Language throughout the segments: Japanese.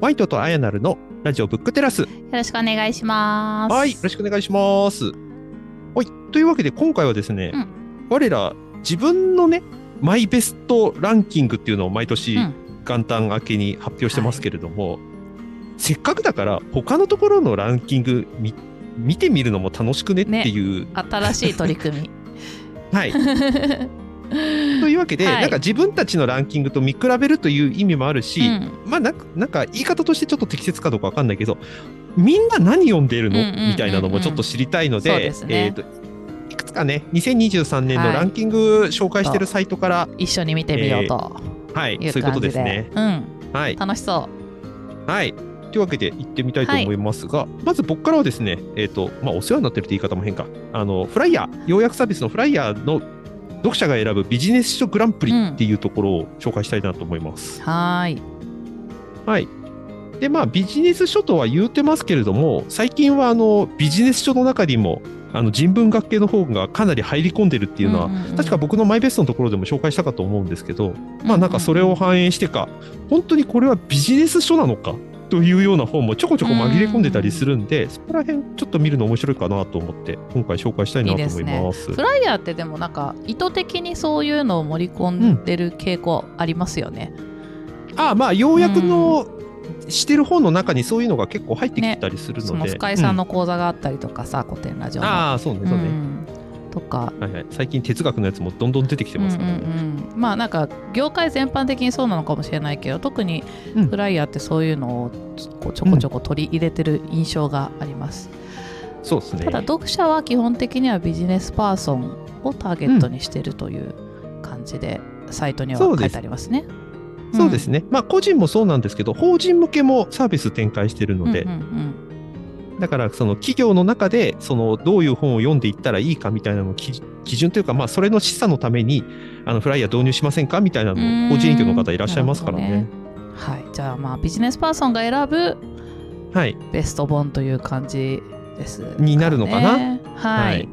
ワイトとアヤナルのラジオブックテラス。よろしくお願いします。はい、よろしくお願いします。はい、というわけで今回はですね、うん我ら自分のね、マイベストランキングっていうのを毎年うん元旦明けに発表してますけれども、せっかくだから他のところのランキング見見てみるのも楽しくねっていう、新しい取り組み。はい。というわけで、はい。なんか自分たちのランキングと見比べるという意味もあるし、うん。まあなんかなんか言い方としてちょっと適切かどうかわかんないけどみんな何読んでるの、みたいなのもちょっと知りたいのでね。えーといくつかね2023年のはい。ランキング紹介してるサイトから、一緒に見てみようとはい、いうそういうことで。ですね。うん、はい、楽しそはい。というわけで行ってみたいと思いますが、まず僕からはですね、えっ、と、まあ、お世話になってるって言い方も変か。あの、フライヤー、要約サービスのフライヤーの読者が選ぶビジネス書グランプリっていうところを紹介したいなと思います。う。はーい。はい。で、まあ、ビジネス書とは言うてますけれども、最近はあの、ビジネス書の中にも、あの人文学系の方がかなり入り込んでるっていうのは、んんん確か僕のマイベストのところでも紹介したかと思うんですけど、まあなんかそれを反映してか、本当にこれはビジネス書なのかというような本もちょこちょこ紛れ込んでたりするんで、そこら辺ちょっと見るの面白いかなと思って、今回紹介したいなと思います。フライヤーってでもなんか意図的にそういうのを盛り込んでる傾向ありますよね。ああまあ、要約のしてる本の中にそういうのが結構入ってきたりするそので。の深井さんうの講座があったりとかさ、古典ラジオの。ああ、そうね、そうね。うんとか。はいはい、最近哲学のやつもどんどん出てきてますからね。うんうんうん。まあなんか業界全般的にそうなのかもしれないけど特にうん。フライヤーってそういうのをこうちょこちょこ取り入れてる印象があります、そうですね。ただ読者は基本的にはビジネスパーソンをターゲットにしてるという感じで、サイトには書いてありますね。そうですね。まあ、個人もそうなんですけど、法人向けもサービス展開してるので、うんうんだからその企業の中でそのどういう本を読んでいったらいいかみたいなのを基基準というか、まあ、それの示唆のためにあのフライヤー導入しませんかみたいなのうん。を法人営業の方いらっしゃいますからね。なるうんはい。じゃあまあビジネスパーソンが選ぶはい、ベスト本という感じですかね、になるのかな？はい、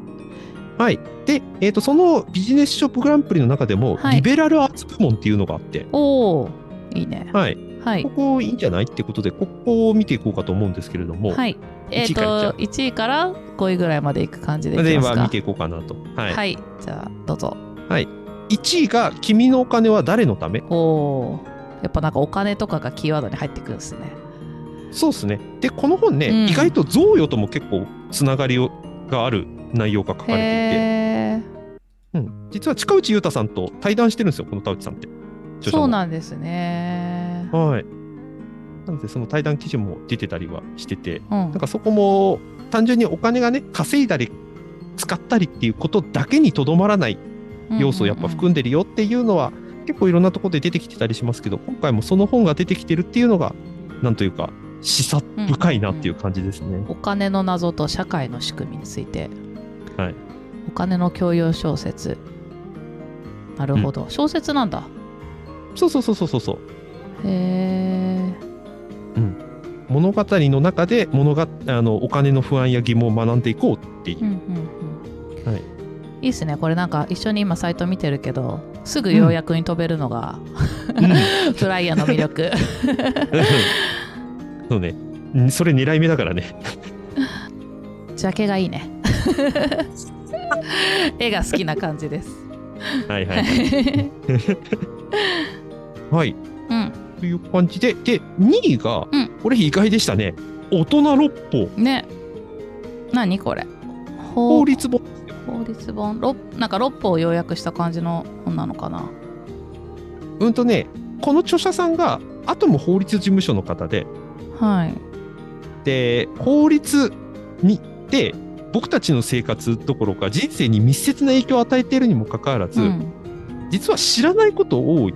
はい、で、えー、とそのビジネスショップグランプリの中でも、はい。リベラルアーツ部門っていうのがあって、おおいいね。はい、はい。ここいいんじゃない？ってことでここを見ていこうかと思うんですけれども、はい。えっ、1位からじゃあと、1位から5位ぐらいまでいく感じでいできますか。は見ていこうかなと。はいはい。じゃあ、どうぞ。1位が「君のお金は誰のため?おお。やっぱなんかお金とかがキーワードに入ってくるんですね。」そうですね。でこの本ね、うん意外と贈与とも結構つながりをがある内容が書かれていて。うん、実は近内裕太さんと対談してるんですよ、この田内さんって。そうなんですね。はい。なので、その対談記事も出てたりはしてて、うんなんかそこも単純にお金がね、稼いだり、使ったりっていうことだけにとどまらない要素をやっぱ含んでるよっていうのは、結構いろんなところで出てきてたりしますけど、今回もその本が出てきてるっていうのが、なんというか、示唆深いなっていう感じですね。お金の謎と社会の仕組みについて。はい。お金の教養小説。なるほど。小説なんだ。そうそうそうそうそうそう。へえ。物語の中で物があのお金の不安や疑問を学んでいこうっていううんうんうん。はいいいっすね。これなんか一緒に今サイト見てるけど、すぐ要約に飛べるのが、うん フライヤーの魅力。そうね。うんそれ狙い目だからね。ジャケがいいね。絵が好きな感じです。はいはいはい。はい。うん。という感じで、で、2位が、うんこれ意外でしたね。大人六法。ね。何これ？法法律本。法律本六なんか六法を要約した感じの本なのかな？うんとね、この著者さんが、アトム法律事務所の方で、はい。で、法律に、で、僕たちの生活どころか人生に密接な影響を与えているにもかかわらず、うん。実は知らないこと多い。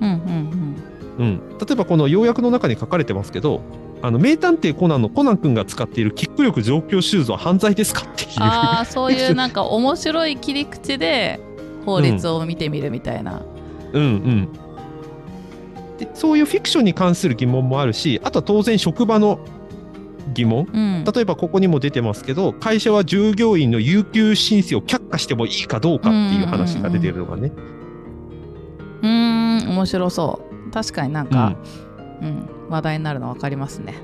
うんうんうん、例えばこの要約の中に書かれてますけど、あの名探偵コナンのコナン君が使っているキック力状況シューズは犯罪ですかっていう。ああ、そういうなんか面白い切り口で法律を見てみるみたいな。うんうんでそういうフィクションに関する疑問もあるし、あとは当然職場の疑問。うん。例えばここにも出てますけど、会社は従業員の有給申請を却下してもいいかどうかっていう話が出てるのがね。うーん、面白そう。確かになんか、うん、話題になるの分かりますね。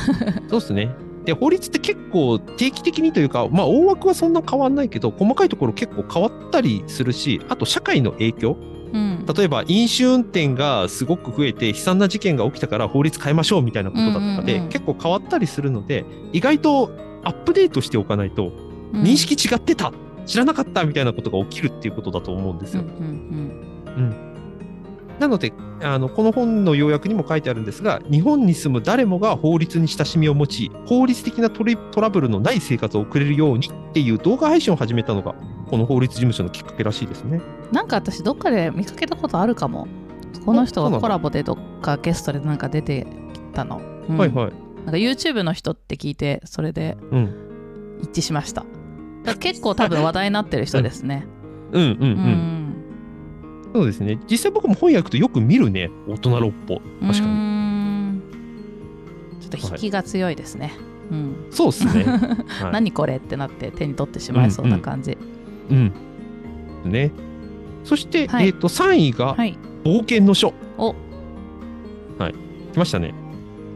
そうですね。で、法律って結構定期的にというか、まあ大枠はそんな変わんないけど、細かいところ結構変わったりするし、あと社会の影響。うん、例えば飲酒運転がすごく増えて悲惨な事件が起きたから法律変えましょうみたいなことだとかでうんうんうん結構変わったりするので意外とアップデートしておかないとうん認識違ってた知らなかったみたいなことが起きるっていうことだと思うんですうんよう。んなのであのこの本の要約にも書いてあるんですが日本に住む誰もが法律に親しみを持ち法律的なトリトラブルのない生活を送れるようにっていう動画配信を始めたのがこの法律事務所のきっかけらしいですね。うん、なんか私どっかで見かけたことあるかも。この人がコラボでどっかゲストでなんか出てきたの。うんはいはい。なんか YouTube の人って聞いてそれでうん一致しました。だから結構多分 話題になってる人ですね。うんうんう。うんん。そうですね。実際僕も本屋行くとよく見るね。大人六歩。確かうーに。んちょっと引きが強いですね。うん。そうですね。はい、何これってなって手に取ってしまいそうな感じ。うん。ね。そして、はいえっ、と、3位が、はい。冒険の書。おはい。来ましたね。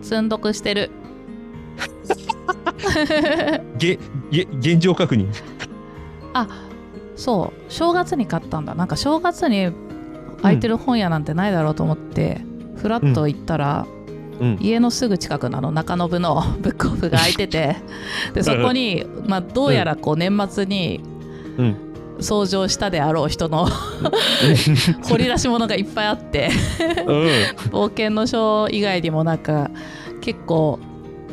積んどくしてる。げ、げ、現状確認。そう正月に買ったんだなんか正月に空いてる本屋なんてないだろうと思って、フラッと行ったら、うん。家のすぐ近くのあの中延の ブックオフが開いてて でそこに、まあ、どうやらこう年末にうん。掃除をしたであろう人の 掘り出し物がいっぱいあってうん。冒険の書以外にもなんか結構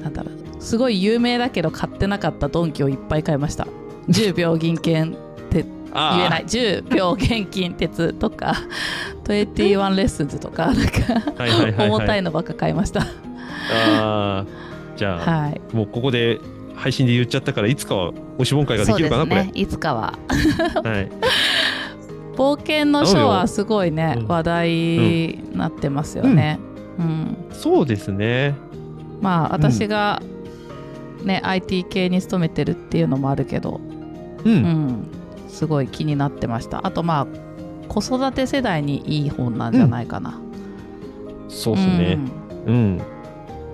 なんだろうすごい有名だけど買ってなかったドンキをいっぱい買いました10秒銀券言えない。10秒現金鉄とか21レッスンズとかなんか。重たいのばっか買いました。ああ。じゃあ、はい。もうここで配信で言っちゃったから、いつかはおしぼん会ができるかな、すね。いつかは。これ。はい。冒険の書はすごいねうん話題になってますよね、うん。そうですね。まあ私がね、IT 系に勤めてるっていうのもあるけど。う。うんん、すごい気になってましたあとまあ子育て世代にいい本なんじゃないかな、そうですね。うん。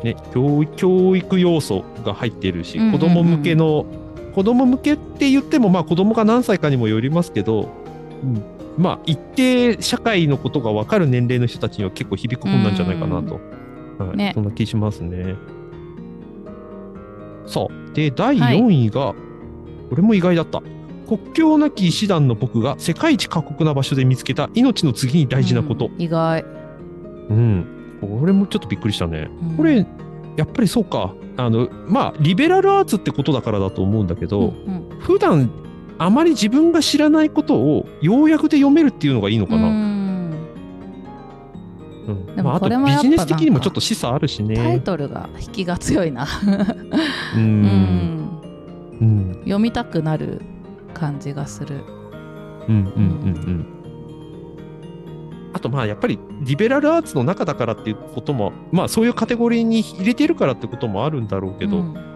ね、教育教育要素が入っているし、うんうんうん子供向けの、子供向けって言っても、まあ子供が何歳かにもよりますけど、うん、まあ一定社会のことが分かる年齢の人たちには結構響く本なんじゃないかなと。はい、ねそんな気しますね。そう。で、第はい4位が、これも意外だった。国境なき医師団の僕が世界一過酷な場所で見つけた命の次に大事なこと。うん意外、うん。これもちょっとびっくりしたね。うんこれ、やっぱりそうか。あの、まあ、リベラルアーツってことだからだと思うんだけど、うんうん普段あまり自分が知らないことを要約で読めるっていうのがいいのかな。うんまあ、あとビジネス的にもちょっと示唆あるしタイね。トルが引きが強いな、う。うんん、うん。読みたくなる感じがするうん。うん。うん。うん。あとまあやっぱりリベラルアーツの中だからっていうこともまあそういうカテゴリーに入れてるからってこともあるんだろうけど、うん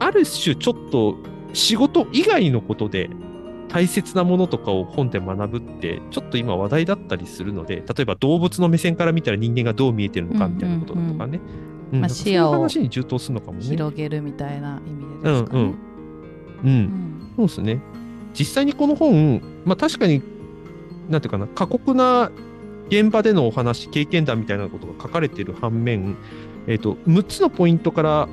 ある種ちょっと仕事以外のことで大切なものとかを本で学ぶってちょっと今話題だったりするので例えば動物の目線から見たら人間がどう見えてるのかみたいなことだとかね、うんまあなんういう視野を話に充当するのかもね。広げるみたいな意味でうんですかね。うんううんんそうですね。実際にこの本、まあ確かに、なんていうかな、過酷な現場でのお話、経験談みたいなことが書かれている反面、えっ、と、6つのポイントから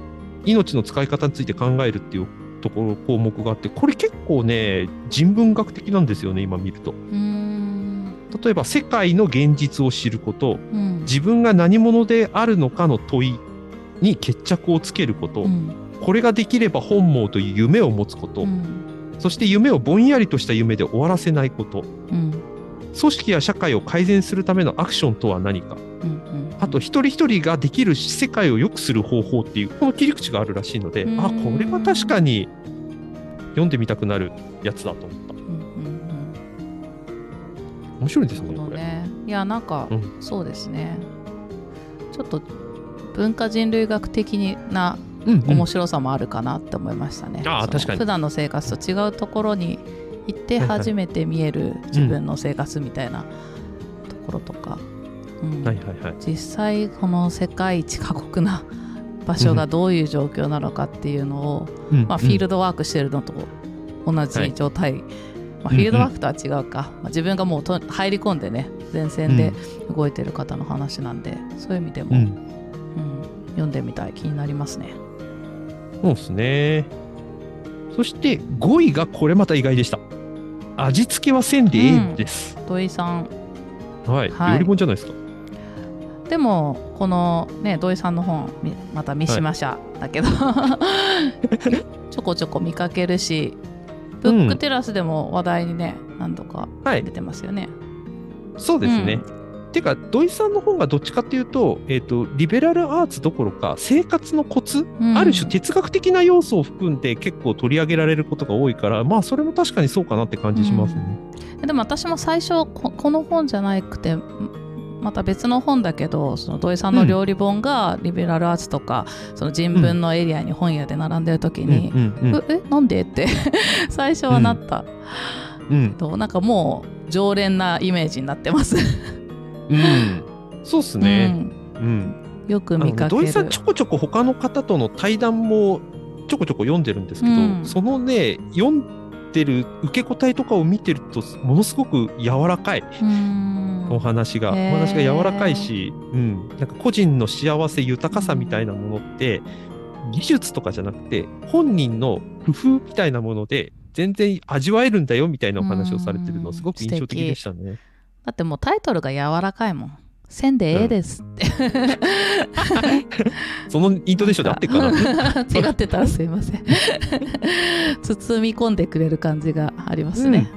命の使い方について考えるっていうところ、項目があって、これ結構ね、人文学的なんですよね、今見ると。うん。例えば、世界の現実を知ること、うん。自分が何者であるのかの問いに決着をつけること、うん。これができれば本望という夢を持つこと、うんそして夢をぼんやりとした夢で終わらせないこと、うん。組織や社会を改善するためのアクションとは何か、うんあと一人一人ができる世界を良くする方法っていう、この切り口があるらしいので、うん。あ、これは確かに読んでみたくなるやつだと思った。うんうん面白いですうんね、これ。いやなんか、うん。そうですね。ちょっと文化人類学的なうんうん面白さもあるかなって思いましたね。そのあー確かに。普段の生活と違うところに行ってはいはい。初めて見える自分の生活みたいなところとか、うん。はいはいはい。実際この世界一過酷な場所がどういう状況なのかっていうのを、うん。まあ、フィールドワークしてるのと同じ状態、まあ、フィールドワークとは違うか、まあ、自分がもうと入り込んでね前線で動いてる方の話なんで、そういう意味でも、ううんん、読んでみたい。気になりますね。そうですね。そして5位がこれまた意外でした。味付けはせんでええです。土井さんはい。はい料理本じゃないですか。でもこのね土井さんの本みまた三島社だけど、ちょこちょこ見かけるしブックテラスでも話題にね何度かはい出。てますよね。そうですね。ていうか土井さんの本がどっちかっていうと,、えー、とリベラルアーツどころか生活のコツ、うん。ある種哲学的な要素を含んで結構取り上げられることが多いからまあそれも確かにそうかなって感じしますね。でも私も最初ここの本じゃなくてまた別の本だけどその土井さんの料理本がリベラルアーツとか、その人文のエリアに本屋で並んでる時に、うんうんうん。ええなんでって 最初はなった、うん。となんかもう常連なイメージになってます。うん。そうっすね。うん。うん。よく見かける。土井さんちょこちょこ他の方との対談もちょこちょこ読んでるんですけど、うん。そのね読んでる受け答えとかを見てるとものすごく柔らかいうん。お話が、お話が柔らかいし、うん、なんか個人の幸せ豊かさみたいなものって技術とかじゃなくて本人の工夫みたいなもので全然味わえるんだよみたいなお話をされてるのすごく印象的でしたね。だってもうタイトルが柔らかいもん。せんでええですって。そのイントネーションで合ってるかな？違ってたらすいません。包み込んでくれる感じがありますね。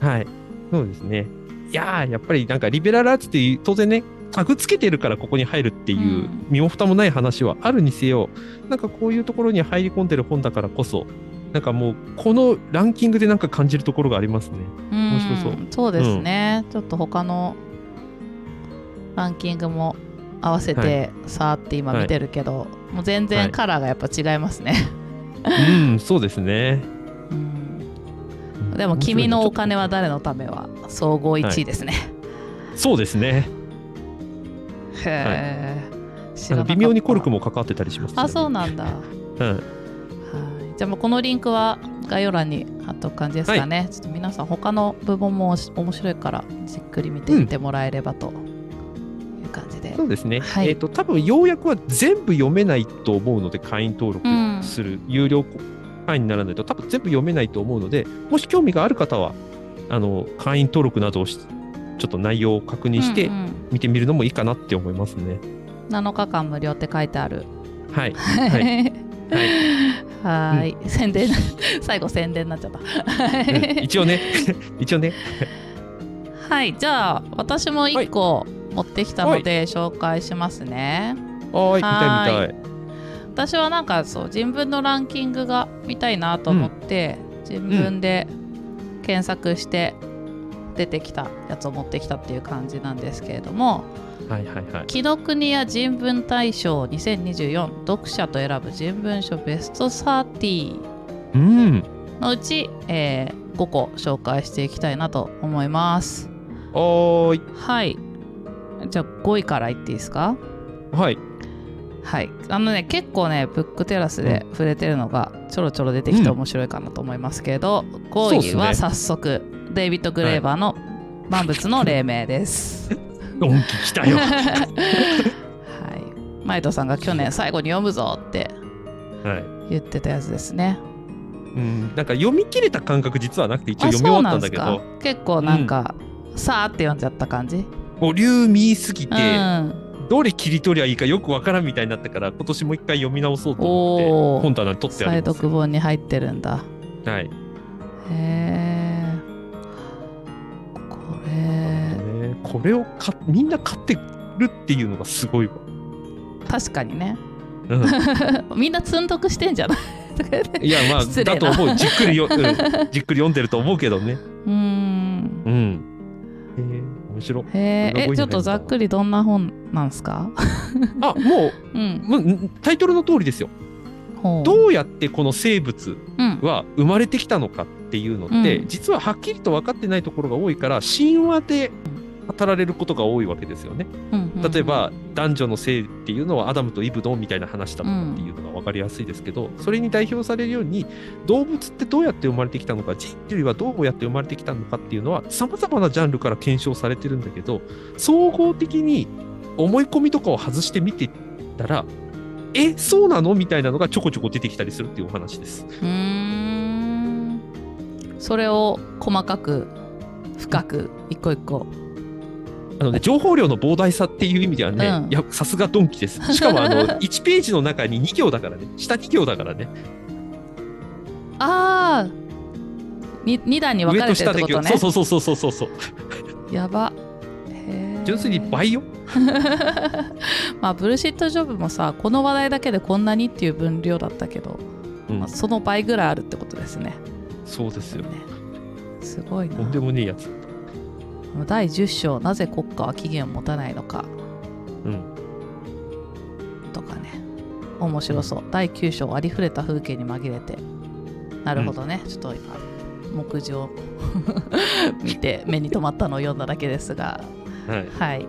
はい。そうですね。いやー、やっぱりなんかリベラルアーツっていう当然ね、タグつけてるからここに入るっていううん身も蓋もない話はあるにせよ、なんかこういうところに入り込んでる本だからこそ、なんかもうこのランキングでなんか感じるところがありますね。うん面白そうそうですね、ちょっと他のランキングも合わせはてさーって今見てるけど、もう全はい然カラーがやっぱ違いますね。うん、そうですね。うんでも「君のお金は誰のため」は総合1位ですね。そうですね。へえ、微妙にコルクも関わってたりします、あそうなんだ。はうん。いじゃあもうこのリンクは概要欄に貼っとく感じですかね。ちょっと皆さん他の部分も面白いからじっくり見てみてもらえればという感じで。そうですね。はいえっ、と、多分要約は全部読めないと思うので、会員登録うんする、有料会員にならないと、多分全部読めないと思うので、もし興味がある方は、あの、会員登録などをし、ちょっっと内容を確認してうんうん見てみるのもいいかなって思いますね。7日間無料って書いてある。はい。はい。ははーい。宣伝、最後宣伝になっちゃった。うん一応ね、一応ね。はい。じゃあ、私も1個持ってきたので紹介しますね。はーい、いたい見たい。私はなんかそう人文のランキングが見たいなと思って、人文で検索して出てきたやつを持ってきたっていう感じなんですけれどもはいはいはい。紀ノ国屋人文大賞2024読者と選ぶ人文書ベスト30うん。のうち、えー5個紹介していきたいなと思いますはーい。はいじゃあ5位からいっていいですか？はい。はい、あのね結構ねブックテラスで触れてるのがちょろちょろ出てきてうん面白いかなと思いますけど、5そうっすね位は早速、デイビッド・グレーバーの「万物の黎明」です。ドンキ来たよ。はい、マイトさんが去年最後に読むぞってはい。言ってたやつですね。うん、なんか読み切れた感覚実はなくて一応あ読み終わったんだけど結構なんか、さーって読んじゃった感じ？ボリューミーすぎて、うん、どれ切り取りゃいいかよくわからんみたいになったから今年もう一回読み直そうと思って本棚に取ってあ再ります。読本に入ってるんだ。はい。へえ。ねこれをかみんな買ってるっていうのがすごいわ。確かにね。うん みんな積んどくしてんじゃない？いやまあ だと思うじっくりよ、うん、じっくり読んでると思うけどね。うーん。うん。えー、面白い。へこれが5位に入ったええちょっとざっくりどんな本なんすか？あもうんうもうタイトルの通りですよ。どうやってこの生物うんは生まれてきたのかっていうのって、うん実ははっきりと分かってないところが多いから神話で語られることが多いわけですよね。例えば、男女の性っていうのはアダムとイブのみたいな話だとかっていうのが分かりやすいですけど、それに代表されるように動物ってどうやって生まれてきたのか人類はどうやって生まれてきたのかっていうのはさまざまなジャンルから検証されてるんだけど総合的に思い込みとかを外して見てたらえそうなの？みたいなのがちょこちょこ出てきたりするっていうお話です。うーんそれを細かく深く一個一個あのね、情報量の膨大さっていう意味ではね、うん。いやさすがドンキです。しかもあの 1ページの中に2行だからね、下2行だからね、ああ 2, 二段に分上かれてるってことね。そうそうそうそうそうそう。やば。純粋に倍よ。まあブルシットジョブもさこの話題だけでこんなにっていう分量だったけど、うん。まあ、その倍ぐらいあるってことですね。そうですよ。ね。すごいな。とんでもねえやつ。第10章なぜ国家は期限を持たないのかうん。とかね面白そう第9章ありふれた風景に紛れてなるほどね、ちょっと今目次を 見て目に留まったのを読んだだけですがはい。はい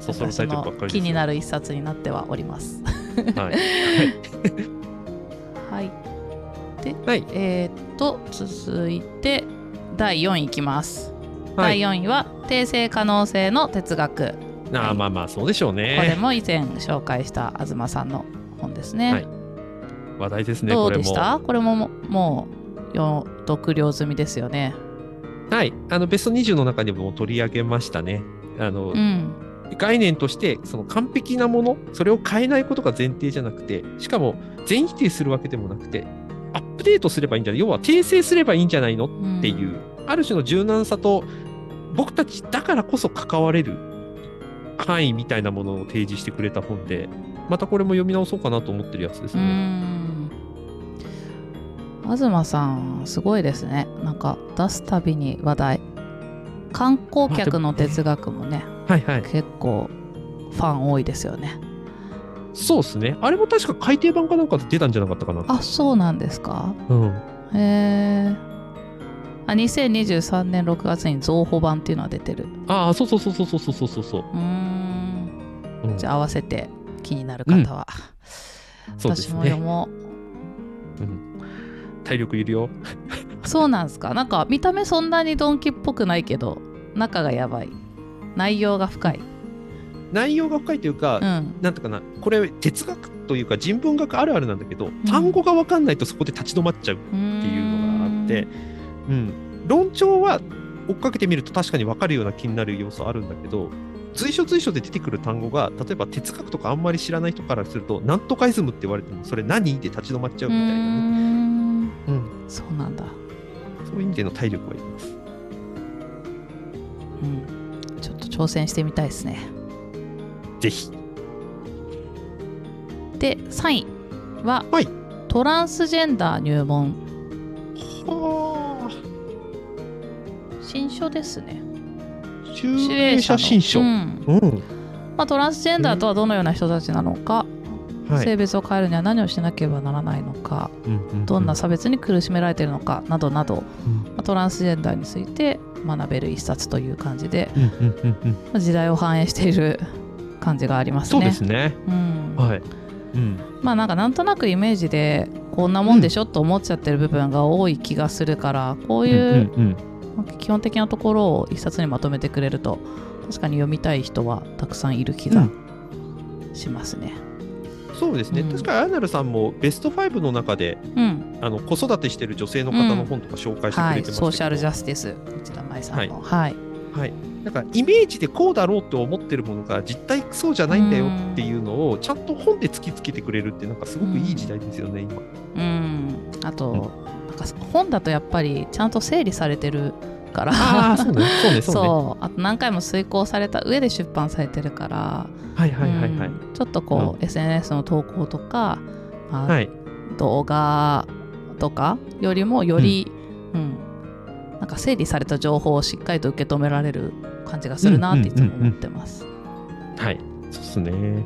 そそるタイトルばっかりですよ。気になる一冊になってはおりますはい。はいはい。えーっと続いて第4位いきます、はい。第4位は定性可能性の哲学ああ、まあまあ、そうでしょうこれね。も以前紹介した東さんの本ですね、はい話題ですね、どうこれも。でした？これもももうよ読了済みですよねはい。あの、ベスト20の中にも取り上げましたね。あの、うん概念として、その完璧なもの、それを変えないことが前提じゃなくて、しかも全否定するわけでもなくて、アップデートすればいいんじゃない要は訂正すればいいんじゃないのっうんていう、ある種の柔軟さと、僕たちだからこそ関われる範囲みたいなものを提示してくれた本で、またこれも読み直そうかなと思ってるやつですうね。ん東さんすごいですねなんか出すたびに話題観光客の哲学もねはいはい。結構ファン多いですよねそうですね。あれも確か改訂版かなんかで出たんじゃなかったかな。あそうなんですかうん。へえあ2023年6月に増補版っていうのは出てる。ああ、そうそうそうそうそうそうそうそう。うーん。うん。じゃあ合わせて気になる方は、そうです私も読ね。もう。うん、体力いるよ。そうなんですか。なんか見た目そんなにドンキっぽくないけど中がやばい。内容が深い。内容が深いというか、うん。なんていうかな、これ哲学というか人文学あるあるなんだけど、単語が分かんないとそこで立ち止まっちゃうっっていうのがあって、うん、論調は追っかけてみると確かに分かるような気になる要素あるんだけど、随所随所で出てくる単語が、例えば哲学とかあんまり知らない人からすると、なんとかイズムって言われても、それ何で立ち止まっちゃうみたいなね。うん、そうなんだ。そういう意味での体力はいります。うん。ちょっと挑戦してみたいですね。ぜひ。で3位は、はい。トランスジェンダー入門。は新書ですねあ、集英写真書。ううん。んまあ、トランスジェンダーとはどのような人たちなのか、はい。性別を変えるには何をしなければならないのかうんうんうんどんな差別に苦しめられているのかなどなど、うんまあトランスジェンダーについて学べる一冊という感じで、うんうんうんうんまあ時代を反映している感じがありますね。そうですね。うんはい。うん。まあなんかなんとなくイメージでこんなもんでしょと思っちゃってる部分が多い気がするからこういううんうん基本的なところを一冊にまとめてくれると確かに読みたい人はたくさんいる気がうん。しますね。そうですね。うん。確かにアナルさんもベスト5の中でうん、あの子育てしてる女性の方の本とか紹介してくはい、れてましたけど、ソーシャルジャスティス内田舞さんの、はい。はい。なんかイメージでこうだろうと思ってるものが実態そうじゃないんだよっていうのをちゃんと本で突きつけてくれるってなんかすごくいい時代ですよね、今。うん、あと、か本だとやっぱりちゃんと整理されてるからああ、そうね。そうね、そうあと何回も遂行された上で出版されてるから、はいはいはいはい。うんちょっとこう、SNS の投稿とか、まあはい。動画とかよりもより、うんなんか整理された情報をしっかりと受け止められる感じがするなっていつも思ってます。はい。そうっすね。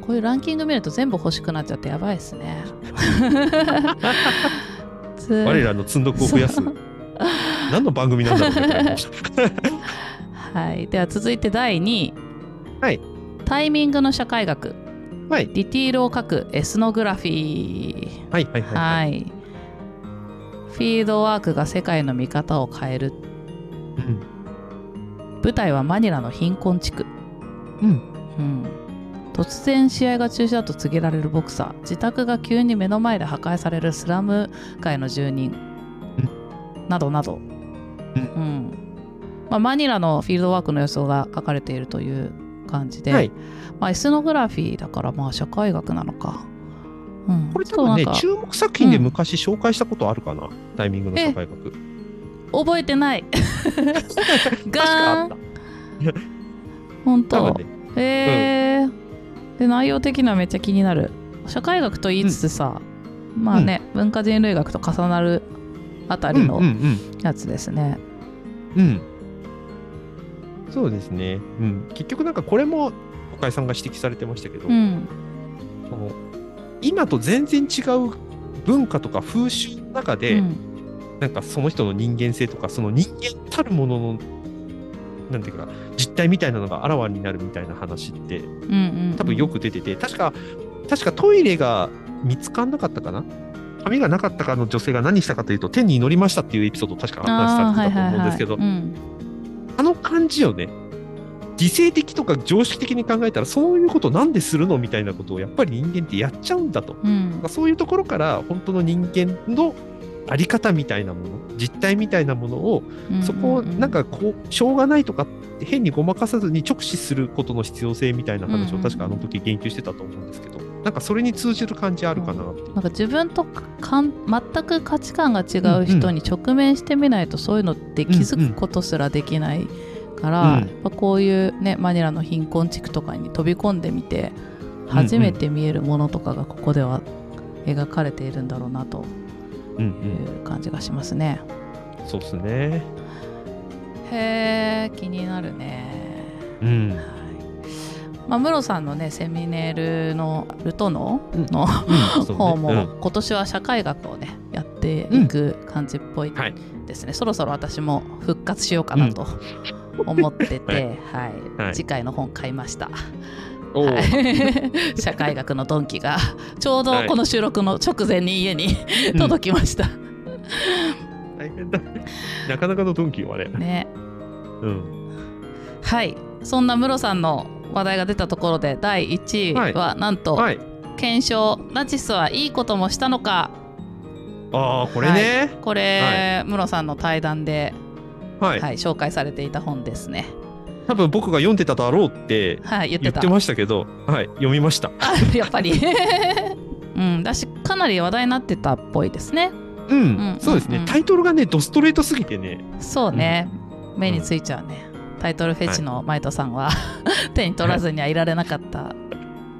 こういうランキング見ると全部欲しくなっちゃってやばいですね。つ我らの積んどくを増やす。何の番組なんだろう。はい、では続いて第2位、はい、タイミングの社会学はい。ディティールを書くエスノグラフィーはいはいはい。ははい。いフィードワークが世界の見方を変えるうん。舞台はマニラの貧困地区、うん。うん、突然試合が中止だと告げられるボクサー。自宅が急に目の前で破壊されるスラム街の住人、などなど、うん。まあ、マニラのフィールドワークの様子が書かれているという感じで、はい。まあ、エスノグラフィーだからまあ社会学なのか、うん、これ多分ね注目作品で昔紹介したことあるかな？タイミングの社会学。覚えてない。ガーン。本当。多分ね。へえで内容的にはめっちゃ気になる社会学と言いつつさ、まあね、文化人類学と重なるあたりのうんうんうん。やつですねうん。そうですね。うん。結局なんかこれも、岡井さんが指摘されてましたけど、うんその今と全然違う文化とか風習の中で、うんなんかその人の人間性とか、その人間たるものの、なんていうか、実態みたいなのがあらわになるみたいな話って、うんうん多分よく出てて、確か、確かトイレが見つかんなかったかな？髪がなかったかの女性が何したかというと、天に祈りましたっていうエピソードを確か話されてたと思うんですけど、あの感じよね。理性的とか常識的に考えたら、そういうことなんでするの？みたいなことをやっぱり人間ってやっちゃうんだと。うん。そういうところから本当の人間のあり方みたいなもの、実態みたいなものを、そこをなんかこう、しょうがないとか変にごまかさずに直視することの必要性みたいな話を確かあの時言及してたと思うんですけど、なんかそれに通じる感じあるかなって。なんか自分とかん全く価値観が違う人に直面してみないとそういうのって気づくことすらできないから、うんやっぱこういうねマニラの貧困地区とかに飛び込んでみて初めて見えるものとかがここでは描かれているんだろうなとうんいう感じがしますね。うん。そうですね。へえ気になるね。うん。はいまあ、ムロさんのねセミネールのルトノのうん 方も、うん今年は社会学をねやっていく感じっぽいはいですね、そろそろ私も復活しようかなと思ってて、はいはい次回の本買いました、はい 社会学のドンキが ちょうどこの収録の直前に家に届きました、大変だ。なかなかのドンキーはね。ねうん。はいそんなムロさんの話題が出たところで第1位はなんと、はい。検証ナチスはいいこともしたのかああ、これね。これ、ムロさんの対談で、はい。はい、紹介されていた本ですね多分僕が読んでただろうってはい言ってましたけど、はい。読みました。あやっぱり。うんだしかなり話題になってたっぽいですね。うん。うんそうですね、うん。タイトルがね、ドストレートすぎてね。そうね、目についちゃうね。タイトルフェチのマイトさんは、手に取らずにはいられなかった、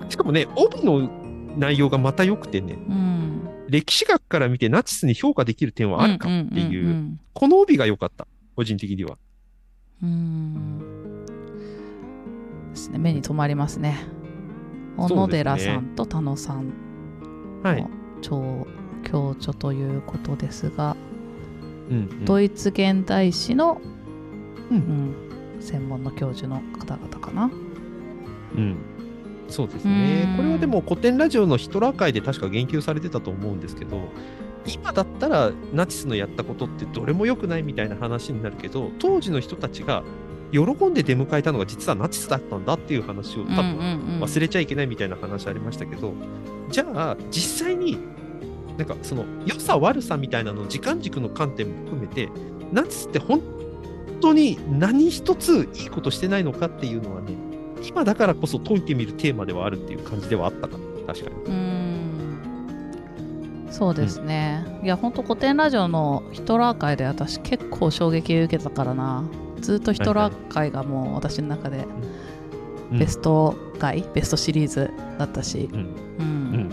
しかもね、帯の内容がまた良くてね、うん、歴史学から見てナチスに評価できる点はあるかっていう、んんこの帯が良かった。個人的には。うんうんですね。目に留まりますね。小野寺さんと田野さんはい。の超共著ということですが、うんうん。ドイツ現代史の、うん。うん専門の教授の方々かな。うん。そうですね。うん。これはでも古典ラジオのヒトラー会で確か言及されてたと思うんですけど、今だったらナチスのやったことってどれも良くないみたいな話になるけど、当時の人たちが喜んで出迎えたのが実はナチスだったんだっていう話を多分うんうんうん。忘れちゃいけないみたいな話ありましたけど、じゃあ実際になんかその良さ悪さみたいなのを時間軸の観点も含めてナチスって本当に何一ついいことしてないのかっていうのはね今だからこそ解いてみるテーマではあるっていう感じではあったかな。確かに。うん。そうですね、いや本当古典ラジオのヒトラー会で私結構衝撃を受けたからなずっとヒトラー会がもう私の中でうん。ベスト回、ベストシリーズだったし、うん。うん。うん。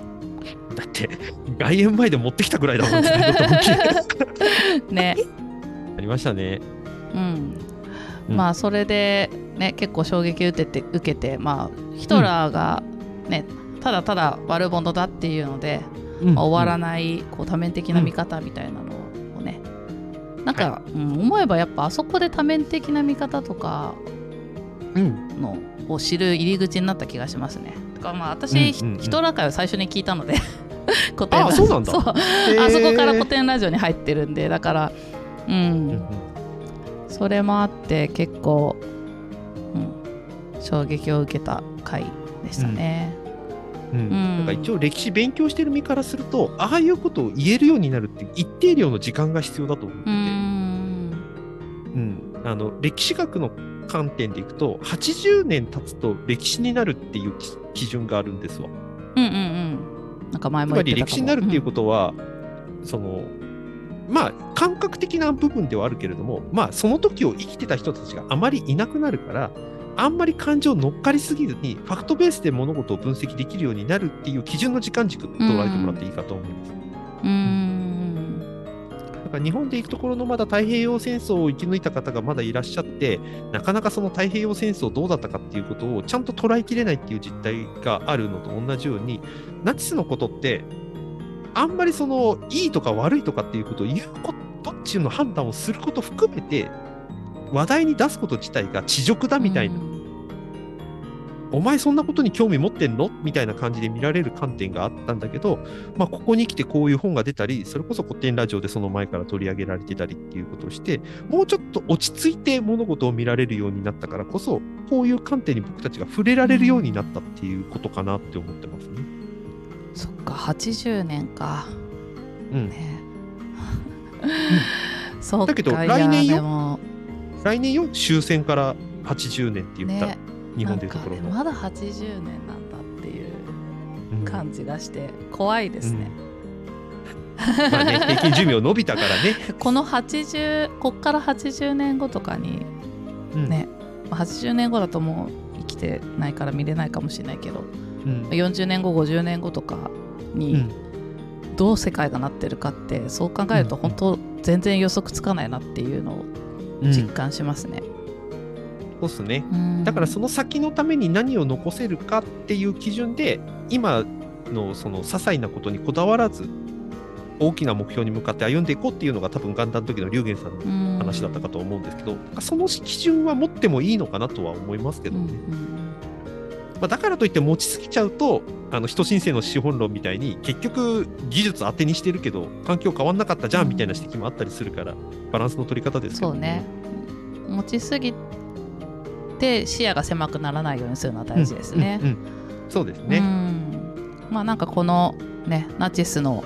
だって外苑前で持ってきたぐらいだもんねね、ありましたね。うん。うん。まあそれでね結構衝撃を受けて受けてまあヒトラーがね、ただただ悪者だっていうので、まあ終わらない。こう多面的な見方みたいなのなんか、うん思えばやっぱあそこで多面的な見方とかうん。のを知る入り口になった気がしますね。だからまあ私、うんうんうん。ヒトラー会を最初に聞いたので 古典あラジオ。そうなんだ。そう。へー。あそこから古典ラジオに入ってるんでだからうん、うんうん。それもあって結構、うん、衝撃を受けた回でしたね。うん。うん。なんか一応歴史勉強してる身からするとああいうことを言えるようになるって一定量の時間が必要だと思う。うんあの歴史学の観点でいくと80年経つと歴史になるっていうき基準があるんですわ。うんうんうん。なんか前つまりも言ってたかも。歴史になるっていうことは、そのまあ感覚的な部分ではあるけれどもまあその時を生きてた人たちがあまりいなくなるからあんまり感情乗っかりすぎずにファクトベースで物事を分析できるようになるっていう基準の時間軸と捉えてもらっていいかと思います。うん。うーんだから日本で行くところのまだ太平洋戦争を生き抜いた方がまだいらっしゃってなかなかその太平洋戦争どうだったかっていうことをちゃんと捉えきれないっていう実態があるのと同じようにナチスのことってあんまりそのいいとか悪いとかっていうことを言うことっていうの判断をすること含めて話題に出すこと自体が恥辱だみたいな、うんお前そんなことに興味持ってんの？みたいな感じで見られる観点があったんだけど、まあ、ここに来てこういう本が出たり、それこそ古典ラジオでその前から取り上げられてたりっていうことをして、もうちょっと落ち着いて物事を見られるようになったからこそ、こういう観点に僕たちが触れられるようになったっていうことかなって思ってますね。そっか80年か。うん。ね。そうかだけど来年よ。来年よ、終戦から80年って言った。ら、ね日本でいうところの。なんかねまだ80年なんだっていううん感じがして怖いですね、まあね、平均寿命伸びたからね。この80こっから80年後とかにうん。ね、まあ80年後だともう生きてないから見れないかもしれないけどうん。40年後50年後とかうにん。どう世界がなってるかってそう考えるとうん本当全然予測つかないなっていうのをうん。実感しますね。そうっすね。うんだからその先のために何を残せるかっていう基準で、今のその些細なことにこだわらず、大きな目標に向かって歩んでいこうっていうのが多分元旦の時の龍玄さんのうん話だったかと思うんですけど、その基準は持ってもいいのかなとは思いますけどね。うんうんまあ、だからといって持ちすぎちゃうと、あの人申請の資本論みたいに、結局技術当てにしてるけど、環境変わんなかったじゃんみたいな指摘もあったりするから、バランスの取り方ですけどそうね。持ちすぎて視野が狭くならないようにするのは大事ですね。うんうんうんそうですうね。んまあなんかこのねナチスの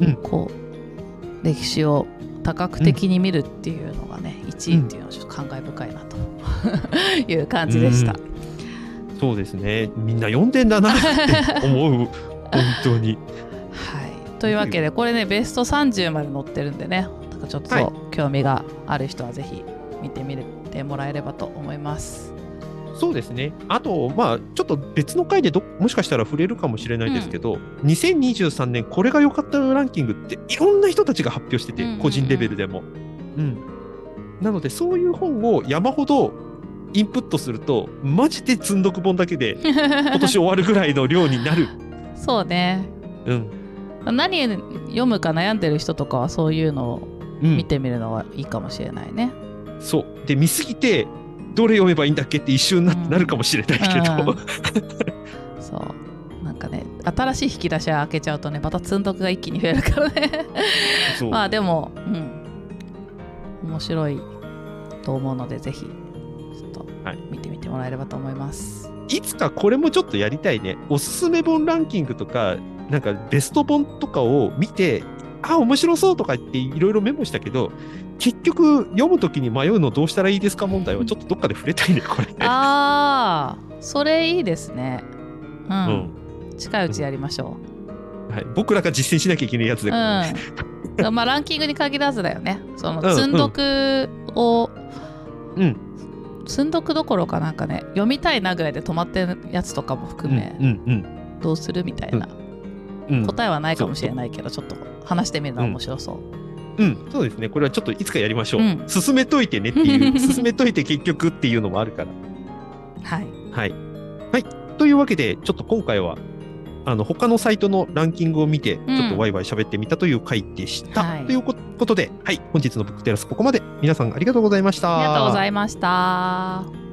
うんこう歴史を多角的に見るっていうのがね、1位っていうのはちょっと感慨深いなと いう感じでした。そうですね。みんな読んでんだなって思う。本当に。はい、というわけでこれねベスト30まで載ってるんでねなんかちょっとはい興味がある人はぜひ見てみてもらえればと思います。そうですね。あと、まあ、ちょっと別の回でどもしかしたら触れるかもしれないですけど、2023年これが良かったランキングっていろんな人たちが発表してて、うんうんうん個人レベルでも。うん。なので、そういう本を山ほどインプットすると、マジで積んどく本だけで 今年終わるぐらいの量になる。そうねうん。何読むか悩んでる人とかはそういうのをうん、見てみるのはいいかもしれないね。そう。で、見すぎて、どれ読めばいいんだっけって一瞬な,、うんなるかもしれないけど。うん そうなんかね新しい引き出し開けちゃうとねまた積んどくが一気に増えるからねそう まあでもうん面白いと思うのでぜひちょっとはい見てみてもらえればと思います。いつかこれもちょっとやりたいね。おすすめ本ランキングとか、なんかベスト本とかを見て、あ、面白そうとか言っていろいろメモしたけど、結局読むときに迷うのどうしたらいいですか問題はちょっとどっかで触れたいね、これ。ああそれいいですね。うん、うん。近いうちやりましょはい、僕らが実践しなきゃいけないやつう。で、うん。まあランキングに限らずだよね。そのうん積んどくを、うん。積んどくどころかなんかね読みたいなぐらいで止まってるやつとかも含め、うんうんどうするみたいな、うん。うん。答えはないかもしれないけどちょっと話してみるのは面白そう。うん、そうですね。これはちょっといつかやりましょう。うん進めといてねっていう、進めといて結局っていうのもあるから。はい。はい。はい。というわけで、ちょっと今回は、あの他のサイトのランキングを見て、うんちょっとワイワイ喋ってみたという回でした。はいということで、はい、本日のブックテラスここまで皆さんありがとうございました。ありがとうございました。